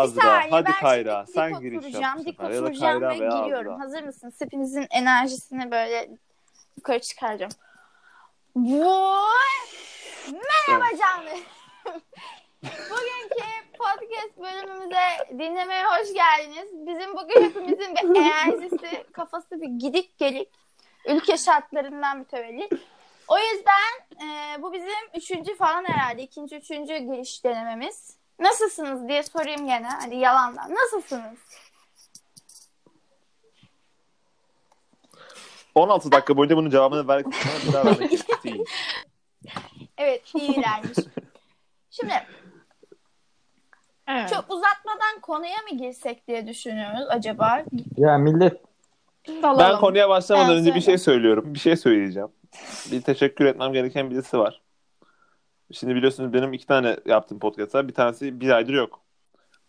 Azra. saniye, Hadi Kayra. Sen giriş yap. oturacağım, bu dik oturacağım ve giriyorum. Azra. Hazır mısınız? Hepinizin enerjisini böyle yukarı çıkaracağım. Vay! Merhaba canlı. Bugünkü podcast bölümümüze dinlemeye hoş geldiniz. Bizim bugün hepimizin bir enerjisi, kafası bir gidik gelik. Ülke şartlarından mütevellit. O yüzden e, bu bizim üçüncü falan herhalde. ikinci, üçüncü giriş denememiz. Nasılsınız diye sorayım gene. Hadi yalandan. Nasılsınız? 16 dakika boyunca bunun cevabını bir daha vermek istedim. Evet iyilermiş. Şimdi Evet. çok uzatmadan konuya mı girsek diye düşünüyoruz acaba. Ya millet Dalalım. Ben konuya başlamadan Ben önce bir söyle. şey söylüyorum. Bir şey söyleyeceğim. Bir teşekkür etmem gereken birisi var. Şimdi biliyorsunuz benim iki tane yaptığım podcast var. Bir tanesi bir aydır yok.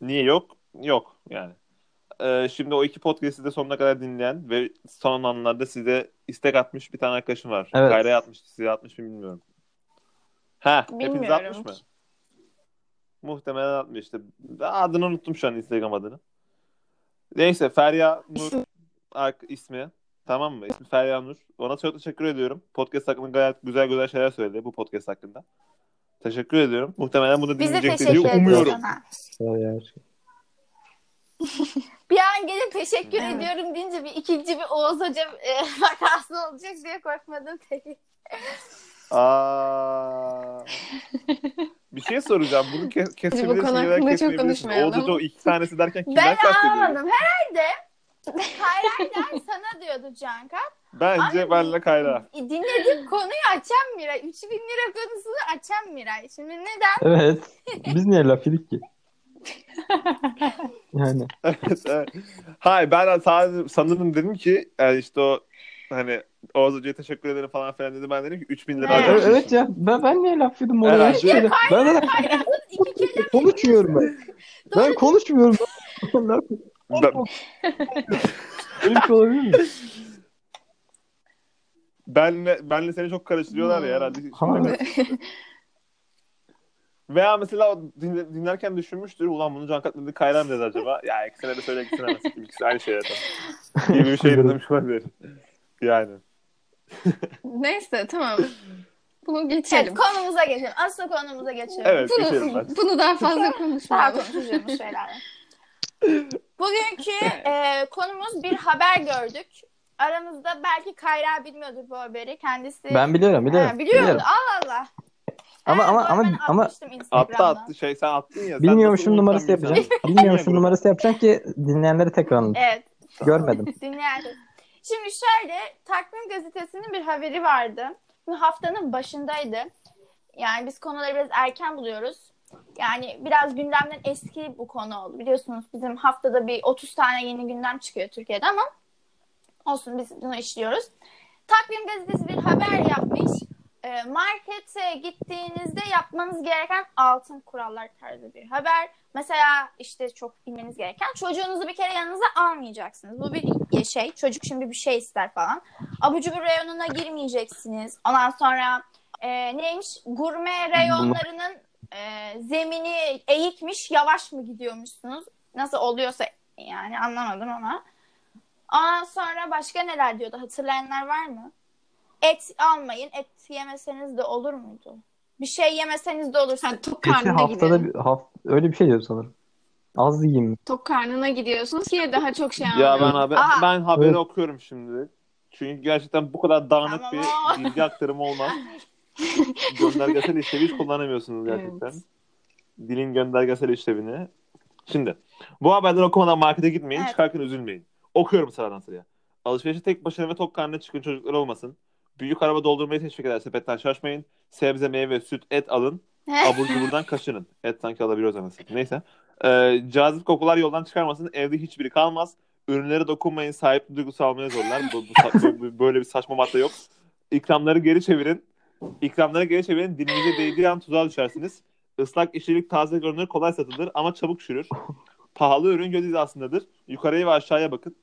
Niye yok? Yok yani. Ee, şimdi o iki podcast'i de sonuna kadar dinleyen ve son anlarda size istek atmış bir tane arkadaşım var. Evet. Kayra'ya atmış, size atmış mı bilmiyorum. Ha, hepiniz Bilmiyorum. atmış mı? Muhtemelen atmış işte. Adını unuttum şu an Instagram adını. Neyse Ferya Nur ismi. Tamam mı? İsmi Ferya Nur. Ona çok teşekkür ediyorum. Podcast hakkında gayet güzel güzel şeyler söyledi bu podcast hakkında. Teşekkür ediyorum. Muhtemelen bunu Biz de dinleyecektir teşekkür diye ediyoruz umuyorum. sana. Bir an gelip teşekkür Evet. ediyorum deyince bir ikinci bir Oğuz Hoca e, vakası olacak diye korkmadım peki. Aa. bir şey soracağım. Bunu ke- kesebilirsiniz konu ya da hakkında çok konuşmayalım. Oğuz Hoca o iki tanesi derken kimler Ben kastediyor? anlamadım. Herhalde Kayra'yla sana diyordu Cankat. Bence Abi- benle Kayra. Dinlediğim konuyu açan Miray. 3000 lira konusunu açan Miray. Şimdi neden? Evet. Biz niye laf yedik ki? Yani evet, evet. Hayır ben sadece sanırım dedim ki yani işte o hani Oğuz Hoca'ya teşekkür ederim falan filan dedi. Ben dedim ki 3000 lira Evet. evet, evet ya ben, ben niye laf yedim oraya? Hiçbir şey de- Ben de Kayra'nın iki kelime konuşmuyorum ben. Ben konuşmuyorum. Ben, Öyle bir şey olabilir mi? Benle, benle seni çok karıştırıyorlar ya herhalde. Hayır. Veya mesela o dinle- dinlerken düşünmüştür. Ulan bunu Cankat dedi Kayra mı dedi acaba? Ya ikisine de söyle ikisine de. İkisi aynı şey zaten. Gibi bir şey demiş olabilir. Yani. Neyse tamam. Bunu Evet, geçelim. konumuza geçelim. Asıl konumuza geçelim. Evet bunu, geçelim hadi. bunu daha fazla Daha konuşmayalım. konuşacağımız şeyler. Bugünkü e, konumuz bir haber gördük. Aramızda belki Kayra bilmiyordur bu haberi. Kendisi Ben biliyorum biliyorum. Ha, biliyor biliyorum. musun? Allah Allah. Ama ama ama ama Attı attı şey sen attın ya. sen bilmiyormuşum nasıl numarası unutan bir yapacağım. insansın? Bilmiyormuşum numarası yapacağım ki dinleyenleri tekrar anlatayım. Evet. Görmedim. Dinleyenler. Şimdi şöyle Takvim Gazetesi'nin bir haberi vardı. Bu haftanın başındaydı. Yani biz konuları biraz erken buluyoruz. Yani biraz gündemden eski bu konu oldu. Biliyorsunuz bizim haftada bir 30 tane yeni gündem çıkıyor Türkiye'de ama olsun biz bunu işliyoruz. Takvim Gazetesi bir haber yapmış. Ee, markete gittiğinizde yapmanız gereken altın kurallar tarzı bir haber. Mesela işte çok bilmeniz gereken çocuğunuzu bir kere yanınıza almayacaksınız. Bu bir şey. Çocuk şimdi bir şey ister falan. Abur cubur reyonuna girmeyeceksiniz. Ondan sonra e, neymiş? Gurme reyonlarının e, zemini eğikmiş. Yavaş mı gidiyormuşsunuz? Nasıl oluyorsa yani anlamadım ama. Ondan sonra başka neler diyordu? Hatırlayanlar var mı? Et almayın. Et yemeseniz de olur muydu? Bir şey yemeseniz de olur. Ha, tok Geçen karnına haftada bir, haft, öyle bir şey diyordu sanırım. Az yiyeyim. Tok karnına gidiyorsunuz ki daha çok şey Ya ben anlıyorsunuz. haber, Aha. ben haberi Evet. okuyorum şimdi. Çünkü gerçekten bu kadar dağınık Tamam. bir bilgi aktarımı olmaz. Göndergesel işlevi hiç kullanamıyorsunuz gerçekten. Evet. Dilin göndergesel işlevini. Şimdi bu haberleri okumadan markete gitmeyin. Evet. Çıkarken üzülmeyin. Okuyorum sıradan sıraya. Alışverişe tek başına ve tok karnına çıkın çocuklar olmasın. Büyük araba doldurmayı teşvik eder sepetten şaşmayın. Sebze, meyve, süt, et alın. Abur cuburdan kaçının. Et sanki alabiliyoruz anasını. Neyse. Ee, cazip kokular yoldan çıkarmasın. Evde hiçbiri kalmaz. Ürünlere dokunmayın. Sahip duygusu almaya zorlar. Bu, bu, böyle bir saçma madde yok. İkramları geri çevirin. İkramları geri çevirin. Dilinize değdiği an tuzağa düşersiniz. Islak işçilik taze görünür, kolay satılır ama çabuk çürür. Pahalı ürün göz hizasındadır. Yukarıya ve aşağıya bakın.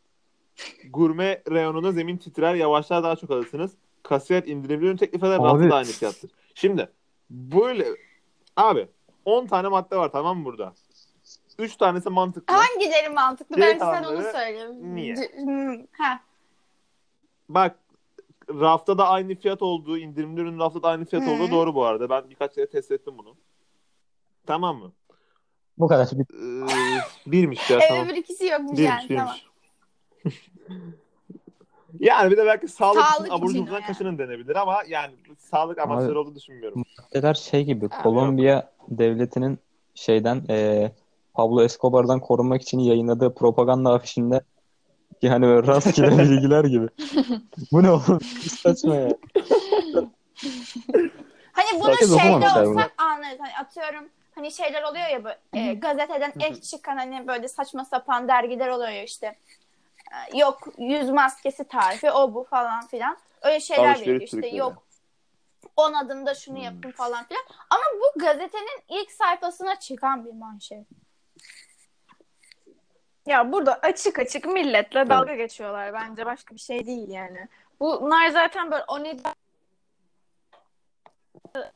Gurme reyonunda zemin titrer, yavaşlar daha çok alırsınız. Kasiyer indirimli ürün teklif eder, rafta da aynı fiyattır. Şimdi böyle abi 10 tane madde var tamam mı burada? Üç tanesi mantıklı. Hangileri mantıklı? Geri Ben sen onu kalanları söyle. niye? Hmm, Ha. Bak rafta da aynı fiyat olduğu, indirimli ürün rafta da aynı fiyat Hı. olduğu doğru bu arada. Ben birkaç kere test ettim bunu. Tamam mı? Bu kadar. Bir- Ee, birmiş ya Evet, tamam. öbür ikisi yokmuş Birmiş, yani. Tamam. birmiş. yani bir de belki sağlık, Sağlık için abur için cuburdan yani. kaçının denebilir ama yani sağlık amaçları olduğunu düşünmüyorum. Maddeler şey gibi Ha, Kolombiya devletinin şeyden e, Pablo Escobar'dan korunmak için yayınladığı propaganda afişinde yani böyle rastgele bilgiler gibi. Bu ne oğlum? Saçma ya. Hani bunu Herkes şeyde okumamışlar bunu. olsak anlarız. Hani atıyorum hani şeyler oluyor ya böyle e, gazeteden ilk çıkan hani böyle saçma sapan dergiler oluyor ya işte. E, Yok yüz maskesi tarifi o bu falan filan. Öyle şeyler veriyor işte. trikleri. Yok 10 adımda şunu yapın falan filan. Ama bu gazetenin ilk sayfasına çıkan bir manşet. Ya burada açık açık milletle dalga geçiyorlar bence başka bir şey değil yani. Bunlar zaten böyle o ne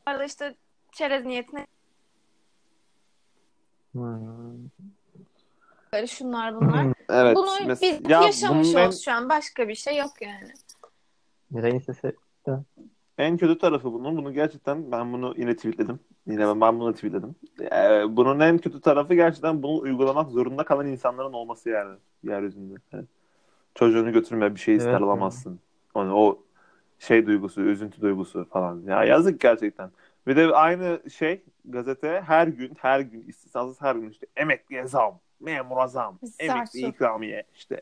arada işte çerez niyetine Hmm. böyle şunlar bunlar. Evet. Bunu mes- biz ya yaşamışız bunun en, şu an başka bir şey yok yani. Miray'ın sesi en kötü tarafı bunun. Bunu gerçekten ben bunu yine tweetledim. Yine ben, ben bunu tweetledim. Ee, bunun en kötü tarafı gerçekten bunu uygulamak zorunda kalan insanların olması yani yeryüzünde. Yani çocuğunu götürme bir şey ister Evet, alamazsın. Hani o şey duygusu, üzüntü duygusu falan. Ya yazık gerçekten. Bir de aynı şey gazete her gün, her gün istisnasız her gün işte emekliye zam, memura zam, emekli ikramiye işte.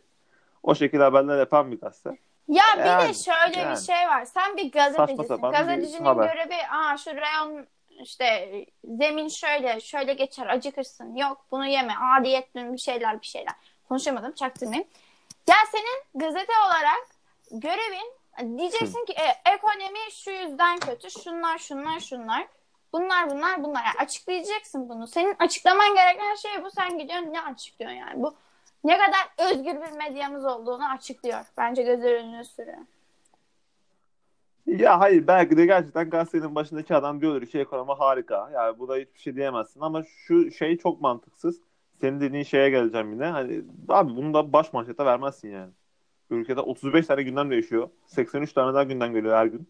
O şekilde haberler yapan bir gazete. Ya bir de Yani, şöyle yani. bir şey var. Sen bir gazetecisin. bir Gazetecinin haber. görevi aa şu reyon işte zemin şöyle şöyle geçer acıkırsın. Yok bunu yeme. Aa diyetli bir şeyler bir şeyler. Konuşamadım çaktırmayayım. Ya senin gazete olarak görevin diyeceksin ki e, ekonomi şu yüzden kötü. Şunlar şunlar şunlar. Bunlar bunlar bunlar. Yani açıklayacaksın bunu. Senin açıklaman gereken şey bu. Sen gidiyorsun ne açıklıyorsun yani? Bu ne kadar özgür bir medyamız olduğunu açıklıyor. Bence göz önüne sürüyor. Ya hayır belki de gerçekten gazetenin başındaki adam diyordur ki ekonomi harika. Yani bu da hiçbir şey diyemezsin ama şu şey çok mantıksız. Senin dediğin şeye geleceğim yine. Hani abi bunu da baş manşete vermezsin yani. Ülkede 35 tane gündem değişiyor. 83 tane daha gündem geliyor her gün.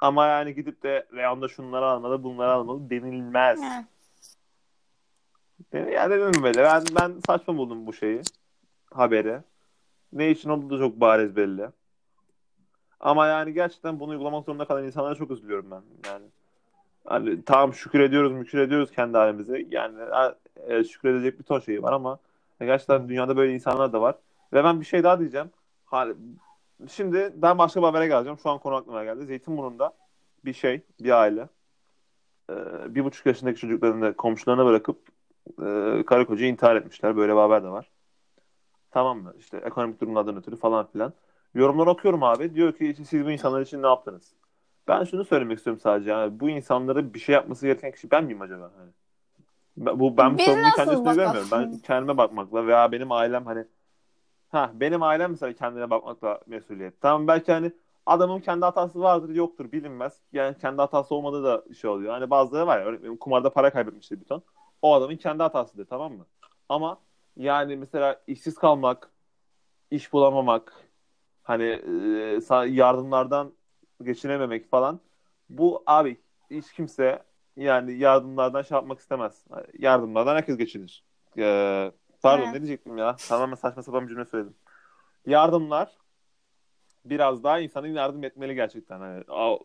Ama yani gidip de reyonda şunları almalı, bunları almalı denilmez. Evet. Yani denilmeli. Ben, ben saçma buldum bu şeyi. Haberi. Ne için olduğu da çok bariz belli. Ama yani gerçekten bunu uygulamak zorunda kalan insanlara çok üzülüyorum ben. Yani hani tamam şükür ediyoruz, mükür ediyoruz kendi halimize. Yani e, şükür edecek bir ton şey var ama gerçekten dünyada böyle insanlar da var. Ve ben bir şey daha diyeceğim. Şimdi ben başka bir habere geleceğim. Şu an konu aklıma geldi. Zeytinburnu'nda bir şey, bir aile e, bir buçuk yaşındaki çocuklarını da komşularına bırakıp e, karı koca intihar etmişler. Böyle bir haber de var. Tamam mı? İşte ekonomik durumlardan ötürü falan filan. Yorumları okuyorum abi. Diyor ki işte siz bu insanlar için ne yaptınız? Ben şunu söylemek istiyorum sadece. Yani bu insanlara bir şey yapması gereken kişi ben miyim acaba? Hani ben, bu ben bu sorumluluğu kendi görmüyorum. Ben kendime bakmakla veya benim ailem hani ha benim ailem mesela kendine bakmakla mesuliyet. Tamam belki hani adamın kendi hatası vardır yoktur bilinmez. Yani kendi hatası olmadığı da şey oluyor. Hani bazıları var ya kumarda para kaybetmiştir bir ton. O adamın kendi hatasıdır tamam mı? Ama yani mesela işsiz kalmak, iş bulamamak, hani e, yardımlardan geçinememek falan. Bu abi hiç kimse yani yardımlardan şey yapmak istemez. Yardımlardan herkes geçinir. Ee, pardon Evet. ne diyecektim ya? Tamamen saçma sapan bir cümle söyledim. Yardımlar biraz daha insanın yardım etmeli gerçekten. Hani,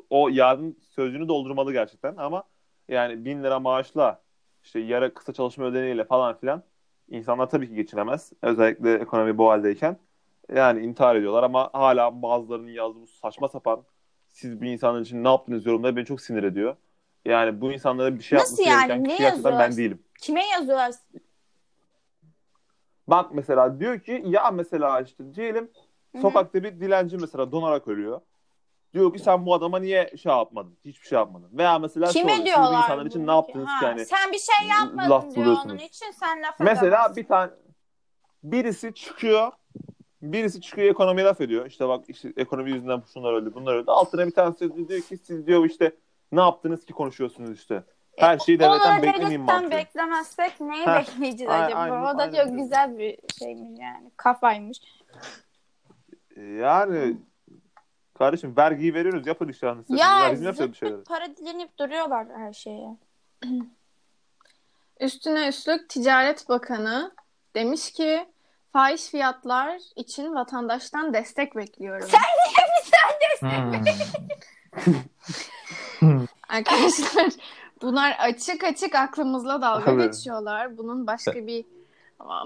o- yardım sözcüğünü doldurmalı gerçekten ama yani bin lira maaşla işte yarı kısa çalışma ödeneğiyle falan filan insanlar tabii ki geçinemez. Özellikle ekonomi bu haldeyken. Yani intihar ediyorlar ama hala bazılarının yazdığı saçma sapan siz bir insanın için ne yaptınız yorumları beni çok sinir ediyor. Yani bu insanlara bir şey Nasıl yapması yani? gereken kişi gerçekten ben değilim. Kime yazıyorlar? Bak mesela diyor ki ya mesela işte diyelim Hı hı. sokakta bir dilenci mesela donarak ölüyor. Diyor ki sen bu adama niye şey yapmadın? Hiçbir şey yapmadın. Veya mesela şu Kime siz bu diyorlar? insanlar için ne yaptınız ki? yani? Sen bir şey yapmadın diyor onun için sen laf Mesela edemezsin. bir tane birisi çıkıyor birisi çıkıyor ekonomiye laf ediyor. İşte bak işte ekonomi yüzünden şunlar öldü bunlar öldü. Altına bir tanesi diyor ki siz diyor işte ne yaptınız ki konuşuyorsunuz işte. Her şeyi devletten beklemeyeyim mantığı. beklemezsek neyi Heh, bekleyeceğiz a- acaba? aynen- o da aynen çok güzel bir şeymiş yani. Kafaymış. Yani kardeşim vergiyi veriyoruz yapın işte anasını. Ya pıt para dilenip duruyorlar her şeye. Üstüne üstlük Ticaret Bakanı demiş ki fahiş fiyatlar için vatandaştan destek bekliyorum. Hmm. Arkadaşlar bunlar açık açık aklımızla dalga Abi. geçiyorlar. Bunun başka bir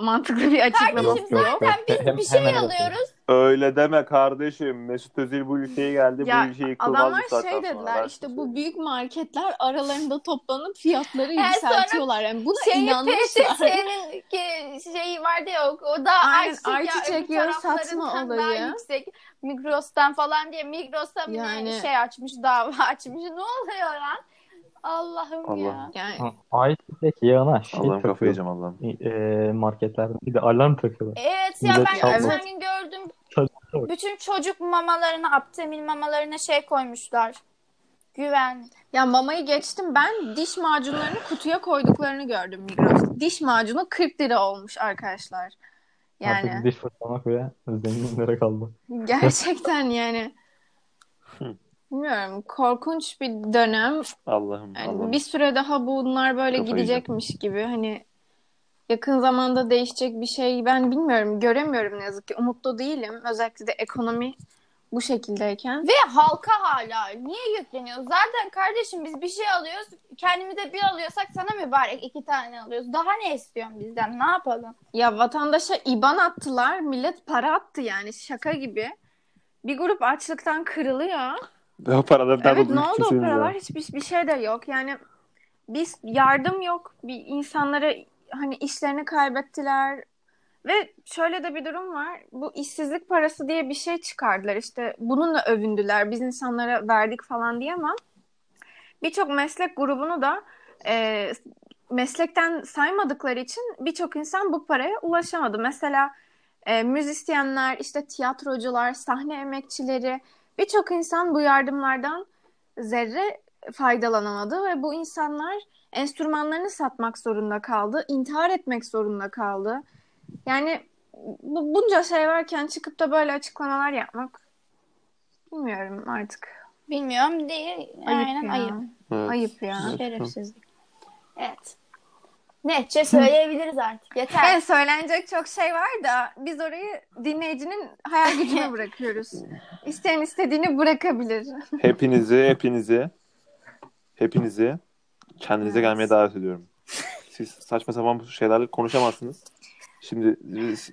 mantıklı bir açıklaması Kardeşim yok. yok. zaten biz Hem- bir şey hemen alıyoruz. Öyle deme kardeşim. Mesut Özil bu ülkeye geldi. Ya bu ülkeyi yıkılmaz adamlar şey sonra. dediler Ben işte bu büyük marketler aralarında toplanıp fiyatları Yani yükseltiyorlar. Yani buna Şeyi inanmışlar. PTT'nin ki şeyi vardı ya o, o da Aynen, yağı taraflarından satma daha olayı. yüksek. Migros'tan falan diye Migros'ta Yani- şey açmış dava açmış. Ne oluyor lan? Allah'ım Allah. ya. Yani Ayçiçek yağına şey Allah'ım kafayı yiyeceğim Allah'ım. E, marketlerde bir de alarm takıyorlar. Evet ya Millet ben geçen gün gördüm. Çocuğa bak. Bütün çocuk mamalarına, Aptamil mamalarına şey koymuşlar. Güven. Ya mamayı geçtim ben diş macunlarını kutuya koyduklarını gördüm Migros'ta. Diş macunu 40 lira olmuş arkadaşlar. Yani Artık diş fırçalamak bile zenginlere kaldı. gerçekten yani. Bilmiyorum korkunç bir dönem. Allah'ım. Yani Allah'ım. bir süre daha bunlar böyle Kafayı gidecekmiş gibi hani yakın zamanda değişecek bir şey ben bilmiyorum göremiyorum ne yazık ki umutlu değilim özellikle de ekonomi bu şekildeyken. Ve halka hala niye yükleniyor? Zaten kardeşim biz bir şey alıyoruz. Kendimize bir alıyorsak sana mübarek iki tane alıyoruz. Daha ne istiyorsun bizden? Ne yapalım? Ya vatandaşa IBAN attılar. Millet para attı yani şaka gibi. Bir grup açlıktan kırılıyor. O paraları Evet ne oldu o paralar? Hiçbir bir şey de yok. Yani biz yardım yok. Bir insanlara hani işlerini kaybettiler. Ve şöyle de bir durum var. Bu işsizlik parası diye bir şey çıkardılar. İşte bununla övündüler. Biz insanlara verdik falan diye ama birçok meslek grubunu da e, meslekten saymadıkları için birçok insan bu paraya ulaşamadı. Mesela e, müzisyenler, işte tiyatrocular, sahne emekçileri birçok insan bu yardımlardan zerre faydalanamadı ve bu insanlar enstrümanlarını satmak zorunda kaldı, intihar etmek zorunda kaldı. Yani bu, bunca şey varken çıkıp da böyle açıklamalar yapmak bilmiyorum artık. Bilmiyorum değil. Ayıp Aynen ya. ayıp. Evet. Ayıp ya. Şerefsizlik. Evet. Netçe söyleyebiliriz artık. Yeter. Evet söylenecek çok şey var da biz orayı dinleyicinin hayal gücüne bırakıyoruz. İsteyen istediğini bırakabilir. Hepinizi, hepinizi, hepinizi kendinize Evet. gelmeye davet ediyorum. Siz saçma sapan bu şeylerle konuşamazsınız. Şimdi biz-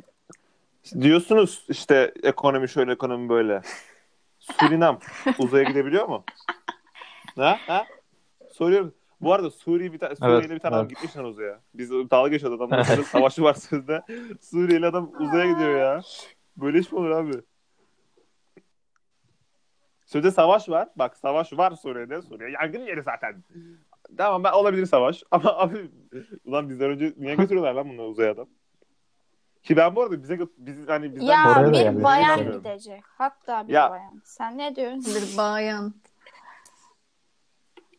diyorsunuz işte ekonomi şöyle, ekonomi böyle. Surinam uzaya gidebiliyor mu? Ha? Ha? Soruyorum. Bu arada Suriye bir tane Suriyeli bir tane adam evet. gitmiş lan uzaya. Biz dalga geçiyoruz adamlar. Savaşı var sözde. Suriyeli adam uzaya gidiyor ya. Böyle iş mi olur abi? Sözde savaş var. Bak savaş var Suriye'de. Suriye yangın yeri zaten. Tamam ben olabilir savaş. Ama abi ulan bizden önce niye götürüyorlar lan bunu uzaya adam? Ki ben bu arada bize biz hani bizden ya bir bayan gidecek. Hatta bir Ya. bayan. Sen ne diyorsun? Bir bayan.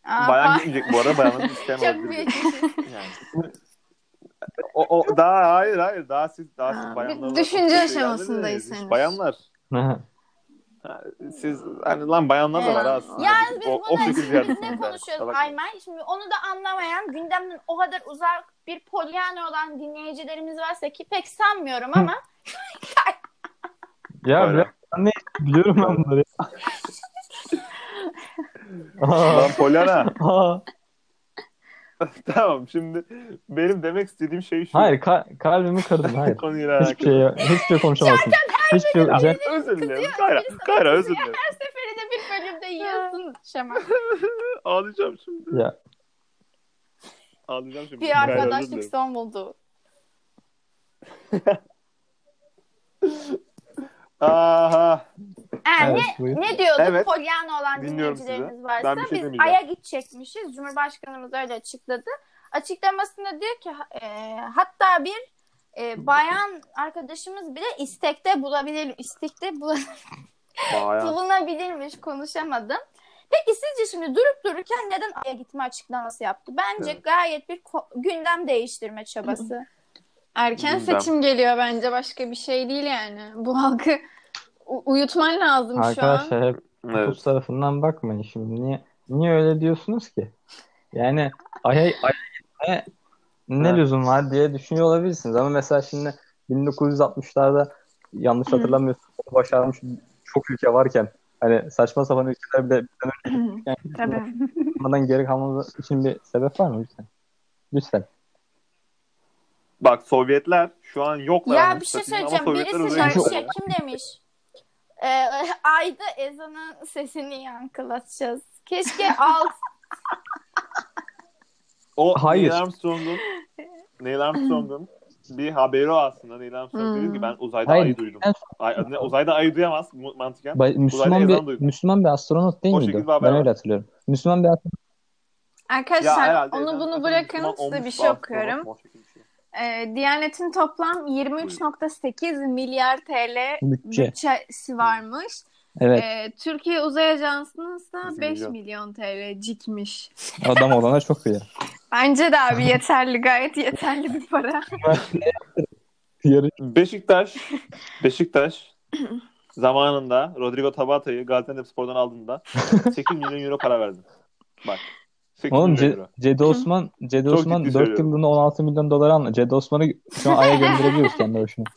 Aa, bayan gitmeyecek bu arada bayanların isteyen Çok büyük şey. Yani. O, o daha hayır hayır daha siz daha Ha, siz bayanlar düşünce aşamasındayız henüz. Bayanlar siz hani lan bayanlar da var aslında. Yani biz o, o biz ne konuşuyoruz. Aymay? Şimdi onu da anlamayan, gündemden o kadar uzak bir polyane olan dinleyicilerimiz varsa ki pek sanmıyorum ama Ya ben ne biliyorum ben bunları. Aa, Lan Polyana. aa. tamam şimdi benim demek istediğim şey şu. Hayır ka- kalbimi kırdın hayır. Konuyla. Hiçbir şey hiçbir şey konuşamazsın. Hiçbir şey Özür dilerim. Kayra, Kayra özür dilerim. her seferinde bir bölümde yiyorsun Şema. Ağlayacağım şimdi. ya Ağlayacağım şimdi. Bir arkadaşlık son buldu. Aha. Ee, Evet, ne, buyur. ne diyorduk? Evet. Polyane olan Dinliyorum dinleyicilerimiz varsa Ben şey biz demeyeceğim. Ay'a gidecekmişiz. Cumhurbaşkanımız öyle açıkladı. Açıklamasında diyor ki e, hatta bir e, bayan arkadaşımız bile istekte bulabilir, istekte bulunabilirmiş konuşamadım. Peki sizce şimdi durup dururken neden Ay'a gitme açıklaması yaptı? Bence Evet. gayet bir ko- gündem değiştirme çabası. Erken Gündem. seçim geliyor bence başka bir şey değil yani. Bu halkı u- uyutman lazım şu an. Arkadaşlar hep Evet. Kutuz tarafından bakmayın şimdi. Niye niye öyle diyorsunuz ki? Yani Ay'a Ay'a gitmeye ne Evet. lüzum var diye düşünüyor olabilirsiniz. Ama mesela şimdi 1960'larda yanlış hatırlamıyorsam başarmış çok ülke varken hani saçma sapan ülkeler bile bizden önce yani Tabii. yapmadan geri kalmamız için bir sebep var mı lütfen? Lütfen. Bak Sovyetler şu an yoklar. ya bir şey söyleyeceğim. Birisi ya kim demiş? Ee, ayda ezanın sesini yankılatacağız. Keşke alt O Hayır. Neil Armstrong'un Neil Armstrong'un bir haberi o aslında. Neil Armstrong Hmm. dedi ki ben uzayda Hayır, ayı duydum. Ay, ne, uzayda ayı duyamaz mantıken. Bay- Müslüman ezan bir duydum. Müslüman bir astronot değil O miydi? Ben var. öyle hatırlıyorum. Müslüman bir astronot. Arkadaşlar herhalde onu bunu bırakın size bir şey okuyorum. astronot, Ee, Diyanet'in toplam 23.8 milyar TL Bütçe. bütçesi varmış. Evet. Ee, Türkiye Uzay Ajansı'nın ise Yüz 5 milyon. milyon TL cikmiş. Adam olana çok iyi. Bence de abi yeterli gayet yeterli bir para. Beşiktaş Beşiktaş zamanında Rodrigo Tabata'yı Gaziantepspor'dan aldığında 8 milyon euro para verdi. Bak. 8 Oğlum Ce- euro. Cedi Osman Cedi Çok Osman ciddi 4 söylüyorum. yıllığına 16 milyon dolar aldı. Cedi Osman'ı şu an Ay'a gönderebiliyoruz kendi başına.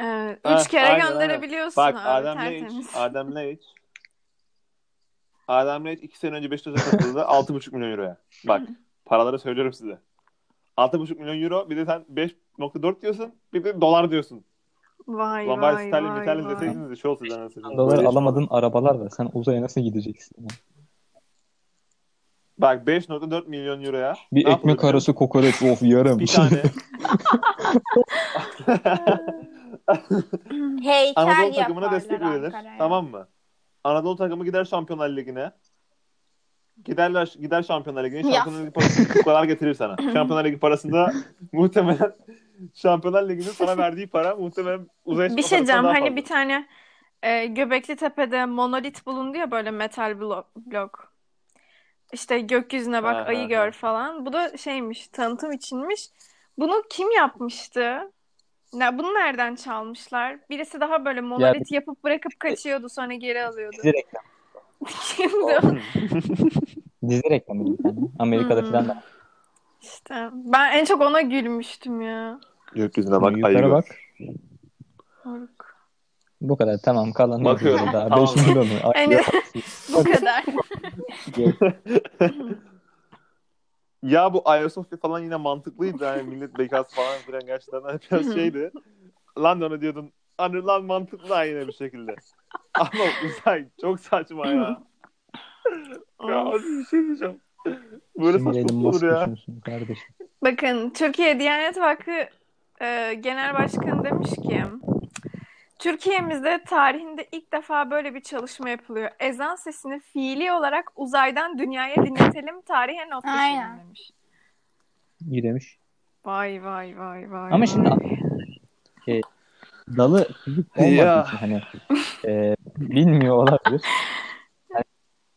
Ee, Ha, üç kere aynen, gönderebiliyorsun Bak abi Adem tertemiz. Leic, Adem Leic Adem Leic 2 sene önce Beşiktaş'a katıldı 6,5 milyon euroya. Bak paraları söylüyorum size. 6,5 milyon euro bir de sen 5.4 diyorsun bir de dolar diyorsun. Vay Ulan bari vay sterlin vay metalin vay. deseydiniz de şey olsaydı. anasını satayım. Dolar alamadığın arabalar var. Sen uzaya nasıl gideceksin? ya? Bak 5.4 milyon euroya Bir ne ekmek arası kokoreç of yarım. Bir tane heykel Anadolu takımına destek verilir. Ankara'ya. Tamam mı? Anadolu takımı gider Şampiyonlar Ligi'ne. Giderler gider Şampiyonlar Ligi'ne. Şampiyonlar Ligi parası bu kadar getirir sana. Şampiyonlar Ligi parasında muhtemelen Şampiyonlar Ligi'nin sana verdiği para muhtemelen uzay Bir şey diyeceğim hani fazla. bir tane e, Göbekli Tepe'de monolit bulundu ya böyle metal blok. blok. İşte gökyüzüne bak Ha, ayı ha, gör ha. falan. Bu da şeymiş tanıtım içinmiş. Bunu kim yapmıştı? Ne, bunu nereden çalmışlar? Birisi daha böyle monolit yapıp bırakıp kaçıyordu sonra geri alıyordu. Dizi reklamı. Kimdi o? Dizi reklamı bir tane. Amerika'da Hmm. falan da. İşte ben en çok ona gülmüştüm ya. Gökyüzüne bak ayı Yukarı gör. bak. Moruk. Bu kadar tamam kalan Bakıyorum. daha. Tamam. 5 milyonu. Ay, Hani- Bu kadar. Ya bu Ayasofya falan yine mantıklıydı. Yani millet bekası falan filan gerçekten hani biraz şeydi. Lan onu diyordun. Hani lan mantıklı yine bir şekilde. Ama uzay çok saçma ya. ya bir şey diyeceğim. Böyle saçma olur ya. kardeşim. Bakın Türkiye Diyanet Vakfı e, Genel Başkanı demiş ki Türkiye'mizde tarihinde ilk defa böyle bir çalışma yapılıyor. Ezan sesini fiili olarak uzaydan dünyaya dinletelim tarihe not düşelim Aynen. demiş. İyi demiş. Vay vay vay vay. Ama şimdi vay. dalı fizik olmadığı Ya. için hani e, bilmiyor olabilir.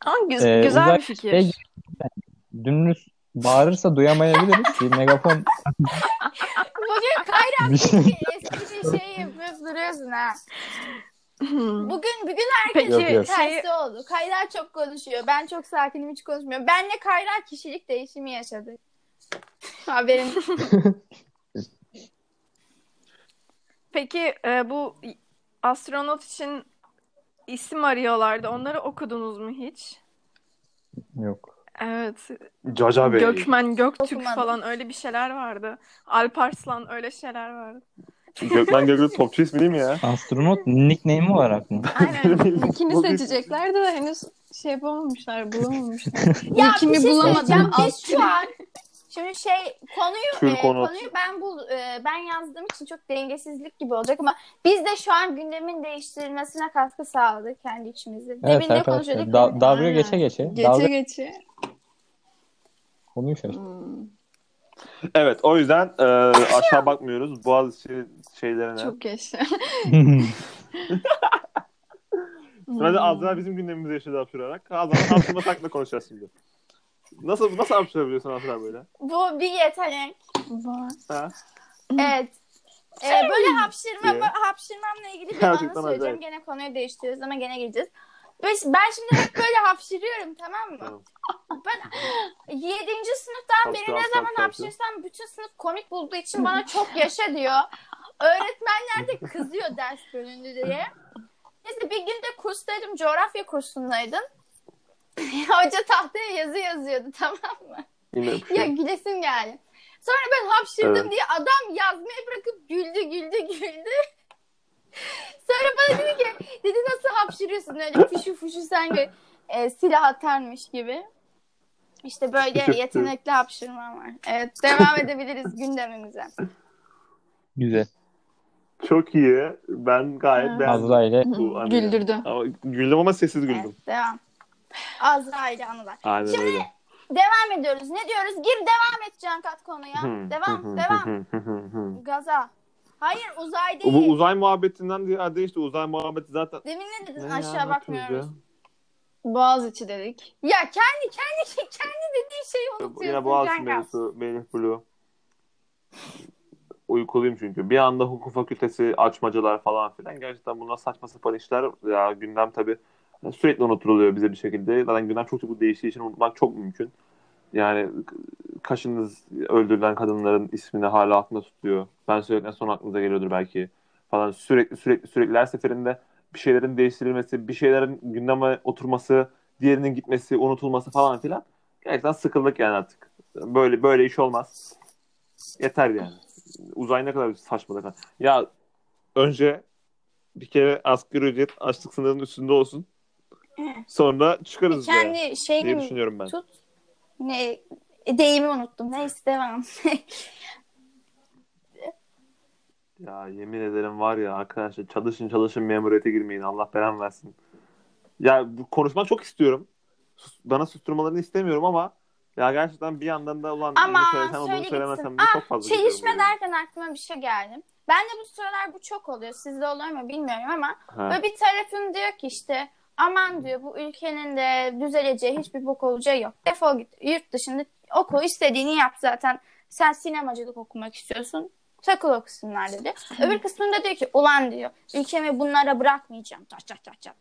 Ama gü- Ee, güzel bir fikir. şey- Dümdüz bağırırsa duyamayabiliriz. Bir megafon Bugün Kayra bir şey. eski bir şey yapıyoruz duruyorsun ha. Bugün bugün herkes Peki Yok, yok. tersi şey oldu. Kayra çok konuşuyor. Ben çok sakinim hiç konuşmuyorum. Benle Kayra kişilik değişimi yaşadı. Haberin. peki e, bu astronot için isim arıyorlardı. Onları okudunuz mu hiç? Yok. Evet. Caca Bey. Gökmen, Göktürk Okumadım. falan öyle bir şeyler vardı. Alparslan öyle şeyler vardı. Gökmen Gökmen topçu ismi değil mi ya? Astronot nickname'i olarak mı? Aynen. Nickini Bugün- seçeceklerdi de henüz şey yapamamışlar, bulamamışlar. ya Nickimi bir şey bulamadım. söyleyeceğim. Biz şu an Şimdi şey konuyu e, konu. konuyu ben bul e, ben yazdığım için çok dengesizlik gibi olacak ama biz de şu an gündemin değiştirilmesine katkı sağladık kendi içimizde. Evet Demin de arkadaşlar. konuşuyorduk. Da- dalga geçe geçe. Geçe dalga geçe. konuyu şaşırdı. Hmm, Evet o yüzden e, aşağı bakmıyoruz. Boğaziçi şeylerine. çok geçti. Sırada Azra bizim gündemimizi yaşadı hapşırarak. Azra hapşırma hakkında konuşacağız şimdi. Nasıl nasıl hapşırabiliyorsun Azra böyle? Bu bir yetenek. Ha? Evet. Ee, böyle hapşırma, Diye. hapşırmamla ilgili bir Gerçekten anı söyleyeceğim. acayip. Gene konuyu değiştiriyoruz ama gene gireceğiz. Ben ben şimdi hep böyle hapşırıyorum tamam mı? Tamam. Ben 7. sınıftan beri Hapşır, ne hapşır, zaman hapşır. hapşırsam bütün sınıf komik bulduğu için bana çok yaşa diyor. Öğretmenler de kızıyor ders bölündü diye. Neyse bir gün de kurstaydım, coğrafya kursundaydım. Hoca tahtaya yazı yazıyordu tamam mı? Yine Ya gülesim geldi. Sonra ben hapşırdım Evet. diye adam yazmayı bırakıp güldü güldü güldü. Sonra bana dedi ki dedi nasıl hapşırıyorsun öyle fuşu fuşu sanki e, silah atarmış gibi. İşte böyle yetenekli hapşırmam var. Evet devam edebiliriz gündemimize. Güzel. Çok iyi. Ben gayet Ha. beğendim. Azra ile. Güldürdü. Ama güldüm ama sessiz güldüm. Evet devam. Azra ile anılar. Aynen Şimdi- öyle. Devam ediyoruz. Ne diyoruz? Gir devam et Cankat konuya. Devam devam. Gaza. Hayır uzay Bu değil. uzay muhabbetinden ziyade işte uzay muhabbeti zaten Demin ne dedin? Ne ya, Aşağı yapıyoruz bakmıyoruz. ya? Boğaziçi dedik. Ya kendi kendi kendi dediği şeyi unutuyorsun. Yine Boğaziçi mevzusu Melih Blue. Uykuluyum çünkü. Bir anda hukuk fakültesi açmacalar falan filan. Gerçekten bunlar saçma sapan işler. Ya gündem tabii sürekli unutuluyor bize bir şekilde. Zaten gündem çok çabuk değiştiği için unutmak çok mümkün. Yani kaşınız öldürülen kadınların ismini hala aklında tutuyor. Ben söyledikten sonra aklınıza geliyordur belki. Falan sürekli sürekli sürekli her seferinde bir şeylerin değiştirilmesi, bir şeylerin gündeme oturması, diğerinin gitmesi, unutulması falan filan. Gerçekten sıkıldık yani artık. Böyle böyle iş olmaz. Yeter yani. Uzay ne kadar saçmalık. Ya önce bir kere asgari ücret açlık sınırının üstünde olsun. Sonra çıkarız ya Kendi diye şeyini düşünüyorum ben. tut. Ne e, deyimi unuttum. Neyse devam. Ya yemin ederim var ya arkadaşlar çalışın çalışın memuriyete girmeyin. Allah belanı versin. Ya bu konuşmak çok istiyorum. Sus- Bana susturmalarını istemiyorum ama ya gerçekten bir yandan da ulan Ama bunu söylesem söyle bunu söylemesem diye Aa, çok fazla Çelişme derken aklıma bir şey geldi. Ben de bu sıralar bu çok oluyor. Sizde oluyor mu bilmiyorum ama Ha. böyle bir tarafım diyor ki işte aman diyor bu ülkenin de düzeleceği hiçbir bok olacağı yok. Defol git yurt dışında oku istediğini yap zaten. Sen sinemacılık okumak istiyorsun. Takıl o kısımlarda diyor. Öbür kısmında diyor ki ulan diyor ülkemi bunlara bırakmayacağım. Çat çat çat çat.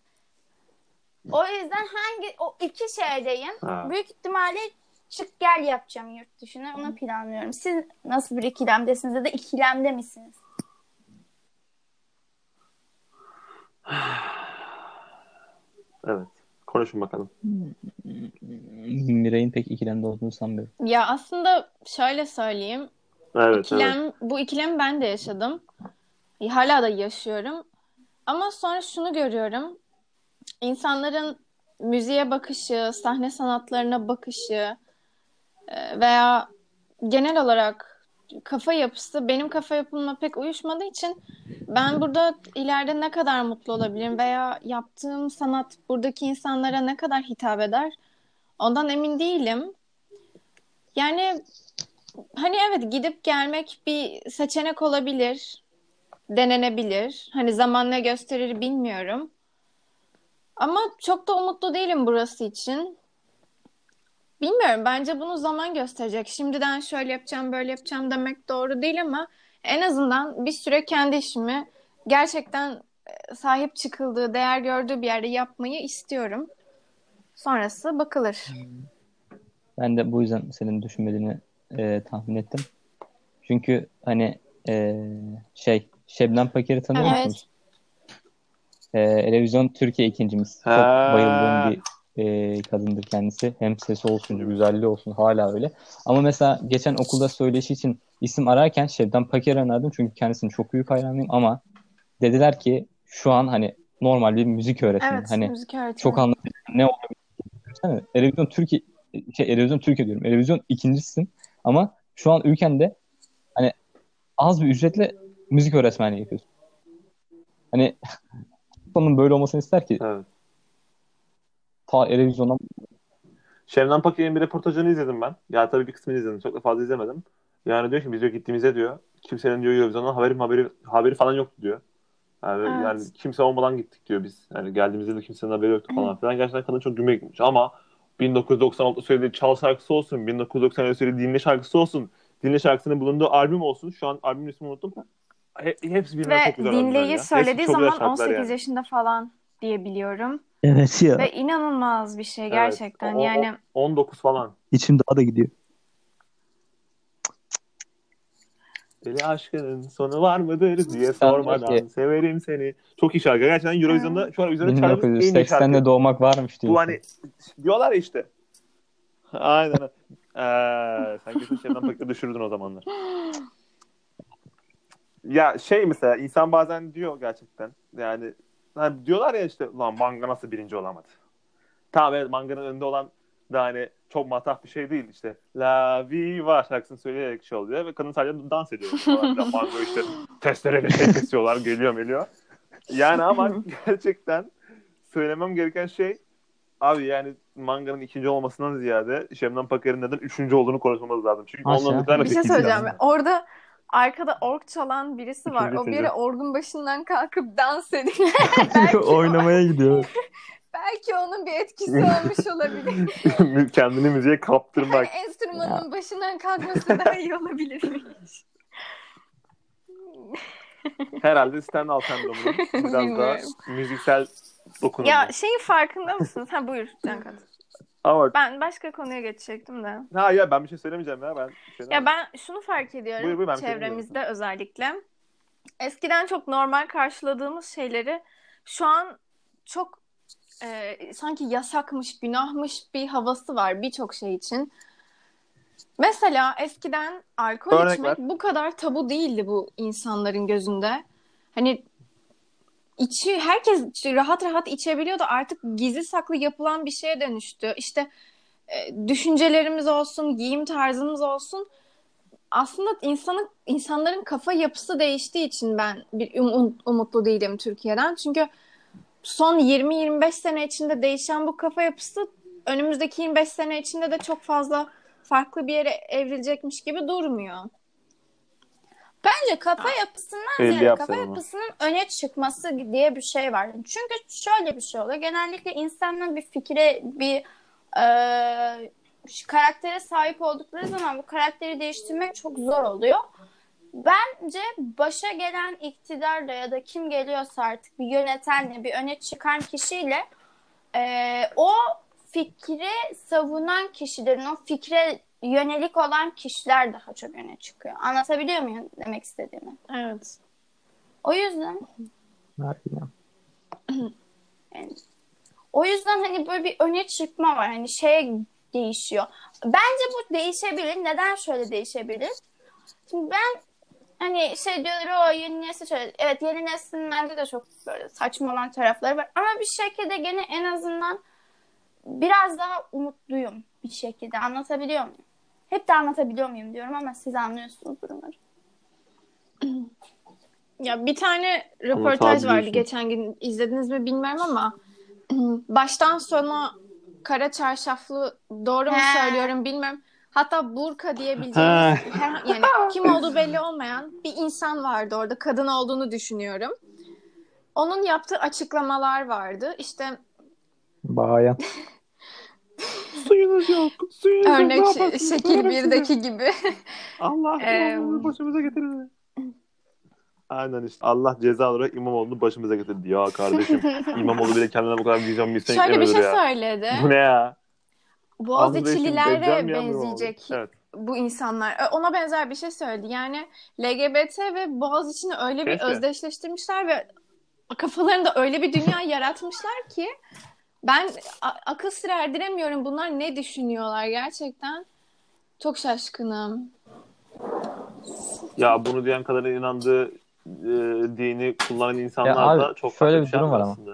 O yüzden hangi o iki şeydeyim. Ha. Büyük ihtimalle çık gel yapacağım yurt dışına. Onu planlıyorum. Siz nasıl bir ikilemdesiniz ya da ikilemde misiniz? Evet. Konuşun bakalım. Miray'ın pek ikilemde olduğunu sanmıyorum. Ya aslında şöyle söyleyeyim. Evet, İkilem, evet. Bu ikilemi ben de yaşadım. E, Hala da yaşıyorum. Ama sonra şunu görüyorum. İnsanların müziğe bakışı, sahne sanatlarına bakışı e, veya genel olarak kafa yapısı benim kafa yapımla pek uyuşmadığı için ben burada ileride ne kadar mutlu olabilirim veya yaptığım sanat buradaki insanlara ne kadar hitap eder ondan emin değilim. Yani Hani evet gidip gelmek bir seçenek olabilir. Denenebilir. Hani zaman ne gösterir bilmiyorum. Ama çok da umutlu değilim burası için. Bilmiyorum. Bence bunu zaman gösterecek. Şimdiden şöyle yapacağım, böyle yapacağım demek doğru değil ama en azından bir süre kendi işimi gerçekten e, sahip çıkıldığı, değer gördüğü bir yerde yapmayı istiyorum. Sonrası bakılır. Ben de bu yüzden senin düşünmediğini e, tahmin ettim. Çünkü hani e, şey Şebnem Paker'i tanıyor Evet. musunuz? E, Televizyon Türkiye ikincimiz. Çok bayıldığım bir e, kadındır kendisi. Hem sesi olsun, güzelliği olsun hala öyle. Ama mesela geçen okulda söyleşi için isim ararken Şebnem Paker'i önerdim. Çünkü kendisinin çok büyük hayranıyım ama dediler ki şu an hani normal bir müzik öğretmeni. Evet, Hani müzik öğretmeni. çok anlamlı ne olabilir? Televizyon Türkiye şey televizyon Türkiye diyorum. Televizyon ikincisin ama şu an ülkende hani az bir ücretle müzik öğretmenliği yapıyorsun. Hani onun böyle olmasını ister ki Evet. Ta televizyondan Şebnem Paker'in bir röportajını izledim ben. Ya tabii bir kısmını izledim. Çok da fazla izlemedim. Yani diyor ki biz diyor gittiğimizde diyor kimsenin diyor Eurovision'dan haberi haberi haberi falan yoktu diyor. Yani, Evet. yani kimse olmadan gittik diyor biz. Yani geldiğimizde de kimsenin haberi yoktu falan filan. Gerçekten kadın çok gümrük gitmiş ama 1996'da söylediği Çal şarkısı olsun, 1990'da söylediği Dinle şarkısı olsun, Dinle şarkısının bulunduğu albüm olsun. Şu an albümün ismini unuttum. He, hepsi birbirinden Ve çok güzel dinleyi söylediği zaman şarkılar 18 yani. yaşında falan diye biliyorum. Evet ya. Ve inanılmaz bir şey Evet, gerçekten. o- o- yani 19 falan. İçim daha da gidiyor. Deli aşkının sonu var mıdır diye sormadan peki. severim seni. Çok iyi şarkı. Gerçekten Eurovision'da şu an Eurovision'da çaldığımız en iyi şarkı. 1980'de doğmak varmış diyor. Bu hani diyorlar ya işte. Aynen. Ee, sen kesin şeyden paketi düşürdün o zamanlar. Ya şey mesela insan bazen diyor gerçekten yani hani diyorlar ya işte lan manga nasıl birinci olamadı. Tamam evet manganın önünde olan da hani çok matah bir şey değil işte. La Viva şarkısını söyleyerek şey oluyor ve kadın sadece dans ediyor. Mango işte testereyle şey kesiyorlar geliyor geliyor. Yani ama gerçekten söylemem gereken şey abi yani manganın ikinci olmasından ziyade Şebnem Paker'in neden üçüncü olduğunu konuşmamız lazım. Çünkü Aşağı. onunla ne kadar bir şey söyleyeceğim. yani. Orada arkada org çalan birisi var. O bir üçüncü. ara orgun başından kalkıp dans ediyor. belki, Oynamaya gidiyor. belki onun bir etkisi olmuş olabilir. Kendini müziğe kaptırmak. Enstrümanın başından kalkması daha iyi olabilirmiş. Herhalde Stendhal sendromunun biraz daha müziksel dokunumu. ya şeyin farkında mısınız? Ha buyur Cankat. Ama Ben başka konuya geçecektim de. ha ya ben bir şey söylemeyeceğim ya ben. bir şey Ya ben şunu fark ediyorum Buyur, buyur, ben bir şey çevremizde özellikle. Eskiden çok normal karşıladığımız şeyleri şu an çok e, sanki yasakmış, günahmış bir havası var birçok şey için. Mesela eskiden alkol Örnek içmek ver. bu kadar tabu değildi bu insanların gözünde. Hani içi herkes rahat rahat içebiliyordu. Artık gizli saklı yapılan bir şeye dönüştü. İşte e, düşüncelerimiz olsun, giyim tarzımız olsun. Aslında insanın insanların kafa yapısı değiştiği için ben bir um- umutlu değilim Türkiye'den. Çünkü son 20-25 sene içinde değişen bu kafa yapısı önümüzdeki 25 sene içinde de çok fazla farklı bir yere evrilecekmiş gibi durmuyor. Bence kafa yapısından ziyade yapsın kafa yapısının öne çıkması diye bir şey var. Çünkü şöyle bir şey oluyor. Genellikle insanlar bir fikre, bir e, karaktere sahip oldukları zaman bu karakteri değiştirmek çok zor oluyor. Bence başa gelen iktidarla ya da kim geliyorsa artık bir yönetenle, bir öne çıkan kişiyle e, o fikri savunan kişilerin, o fikre yönelik olan kişiler daha çok öne çıkıyor. Anlatabiliyor muyum demek istediğimi? Evet. O yüzden Harbiden. yani, o yüzden hani böyle bir öne çıkma var. Hani şey değişiyor. Bence bu değişebilir. Neden şöyle değişebilir? Şimdi ben hani şey diyorlar o yeni nesil şöyle. Evet yeni neslin bende de çok böyle saçma olan tarafları var. Ama bir şekilde gene en azından biraz daha umutluyum bir şekilde. Anlatabiliyor muyum? Hep de anlatabiliyor muyum diyorum ama siz anlıyorsunuz durumları. Ya bir tane röportaj vardı geçen gün izlediniz mi bilmiyorum ama baştan sona kara çarşaflı doğru mu He. söylüyorum bilmiyorum. Hatta burka diyebileceğimiz her- yani kim olduğu belli olmayan bir insan vardı orada kadın olduğunu düşünüyorum. Onun yaptığı açıklamalar vardı. İşte Bayan. Suyunuz yok. Suyunuz yok. örnek Ne şey- yaparsınız? şekil Verin size. birdeki gibi. Allah İmamoğlu'nu başımıza getirdi. Aynen işte Allah ceza olarak İmamoğlu'nu başımıza getirdi. Ya kardeşim İmamoğlu bile kendine bu kadar vizyon misyon Şöyle bir şey ya. söyledi. Bu ne ya? Boğaziçi'lilere benzeyecek Evet. bu insanlar. Ö- Ona benzer bir şey söyledi. Yani LGBT ve Boğaziçi'ni öyle bir Keşke. özdeşleştirmişler ve kafalarında öyle bir dünya yaratmışlar ki ben akıl sır erdiremiyorum. Bunlar ne düşünüyorlar gerçekten? Çok şaşkınım. Ya bunu diyen kadar inandığı e, dini kullanan insanlar Ya abi, da çok şöyle bir şey durum var yapıyor ama. aslında.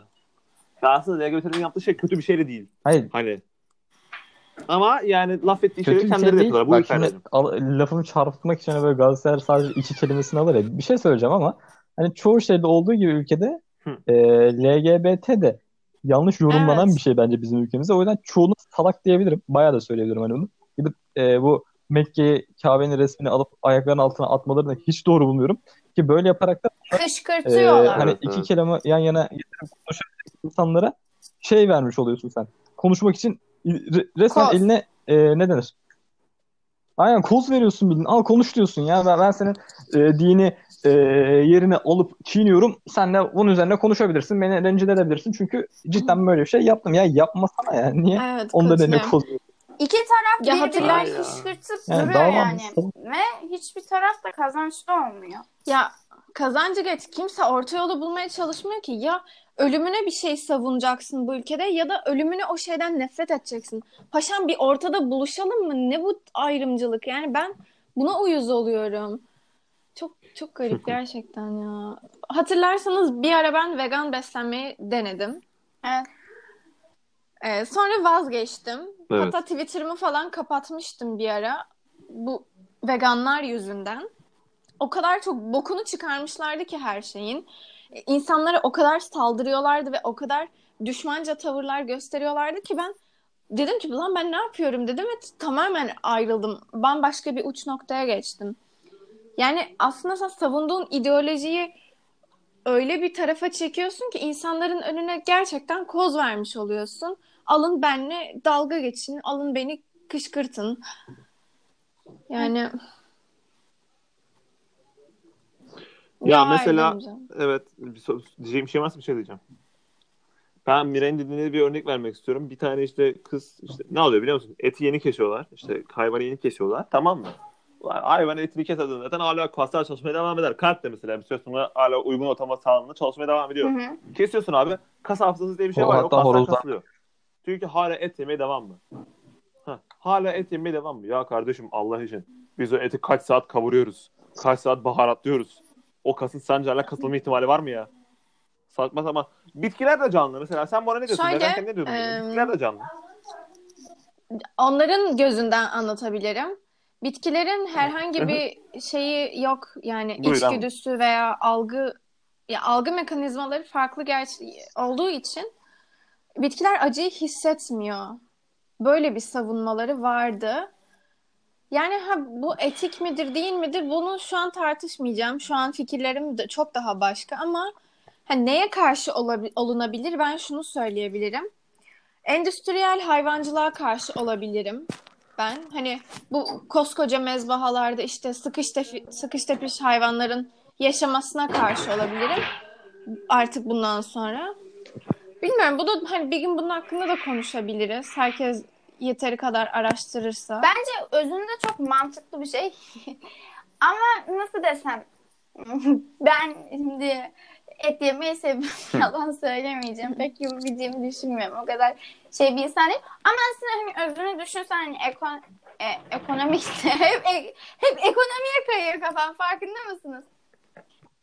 Ya aslında LGBT'nin yaptığı şey kötü bir şey de değil. Hayır. Hani ama yani laf ettiği Kötü şeyleri bir kendileri şey yapıyorlar. Bu şimdi al- lafımı çarpıtmak için hani böyle Galatasaray sadece iki kelimesini alır ya. Bir şey söyleyeceğim ama hani çoğu şeyde olduğu gibi ülkede Hı. e, LGBT de yanlış yorumlanan Evet. bir şey bence bizim ülkemizde. O yüzden çoğunu salak diyebilirim. Bayağı da söyleyebilirim hani bunu. Gidip e, bu Mekke'ye Kabe'nin resmini alıp ayaklarının altına atmalarını hiç doğru bulmuyorum. Ki böyle yaparak da e, Kışkırtıyorlar. hani Evet, iki evet. kelamı yan yana getirip konuşabilecek insanlara şey vermiş oluyorsun sen. Konuşmak için re- resmen Koz. eline e, ne denir? Aynen koz veriyorsun bildiğin. Al konuş diyorsun ya. Ben, ben senin e, dini e, yerine alıp çiğniyorum. Sen de bunun üzerine konuşabilirsin. Beni rencide edebilirsin. Çünkü cidden böyle bir şey yaptım. Ya yapmasana ya. Niye? Evet, Onların eline katılıyorum. koz veriyorsun? İki taraf Ya ya. kışkırtıp Yani duruyor yani. Ve hiçbir taraf da kazançlı olmuyor. Ya kazancı geç kimse orta yolu bulmaya çalışmıyor ki. Ya ölümüne bir şey savunacaksın bu ülkede ya da ölümüne o şeyden nefret edeceksin. Paşam bir ortada buluşalım mı? Ne bu ayrımcılık? Yani ben buna uyuz oluyorum. Çok çok garip gerçekten ya. Hatırlarsanız bir ara ben vegan beslenmeyi denedim. Evet. Ee, sonra vazgeçtim. Evet. Hatta Twitter'ımı falan kapatmıştım bir ara. Bu veganlar yüzünden. O kadar çok bokunu çıkarmışlardı ki her şeyin. İnsanlara o kadar saldırıyorlardı ve o kadar düşmanca tavırlar gösteriyorlardı ki ben dedim ki lan ben ne yapıyorum dedim ve tamamen ayrıldım. Bambaşka bir uç noktaya geçtim. Yani aslında sen savunduğun ideolojiyi öyle bir tarafa çekiyorsun ki insanların önüne gerçekten koz vermiş oluyorsun. Alın benle dalga geçin, alın beni kışkırtın. Yani Ya hayır mesela demeyeceğim. evet bir so- diyeceğim bir şey varsa bir şey diyeceğim. Ben Miray'ın dediğine bir örnek vermek istiyorum. Bir tane işte kız işte ne oluyor biliyor musun? Eti yeni kesiyorlar. İşte hayvanı yeni kesiyorlar. Tamam mı? Hayvan etini keserden zaten hala kaslar çalışmaya devam eder. Kalp de mesela bir süre sonra hala uygun ortama sağlığında çalışmaya devam ediyor. Hı hı. Kesiyorsun abi. Kas hafızası diye bir şey O var. O kaslar horozlar. kasılıyor. Çünkü hala et yemeye devam mı? Ha, hala et yemeye devam mı? Ya kardeşim Allah için. Biz o eti kaç saat kavuruyoruz. Kaç saat baharatlıyoruz. O kasın sence hala kasılma ihtimali var mı ya? Saçma sapan. Bitkiler de canlı. Mesela sen bana ne diyorsun? Şöyle, Veganken ne diyordun? em, Bitkiler de canlı. Onların gözünden anlatabilirim. Bitkilerin herhangi bir şeyi yok yani Buyur ama. içgüdüsü veya algı ya algı mekanizmaları farklı gerçi olduğu için bitkiler acıyı hissetmiyor. Böyle bir savunmaları vardı. Yani ha, bu etik midir değil midir bunu şu an tartışmayacağım. Şu an fikirlerim de çok daha başka ama ha, neye karşı olunabilir ben şunu söyleyebilirim. Endüstriyel hayvancılığa karşı olabilirim ben. Hani bu koskoca mezbahalarda işte sıkış, tefi, sıkış tepiş hayvanların yaşamasına karşı olabilirim. Artık bundan sonra. Bilmiyorum bu da hani bir gün bunun hakkında da konuşabiliriz. Herkes yeteri kadar araştırırsa. Bence özünde çok mantıklı bir şey. Ama nasıl desem ben şimdi et yemeyi seviyorum. Yalan söylemeyeceğim. Pek yapabileceğimi düşünmüyorum. O kadar şey bir insan değil. Ama aslında hani özünü düşünsen hani ekon, e, ekonomik hep, e- hep ekonomiye kayıyor kafam. Farkında mısınız?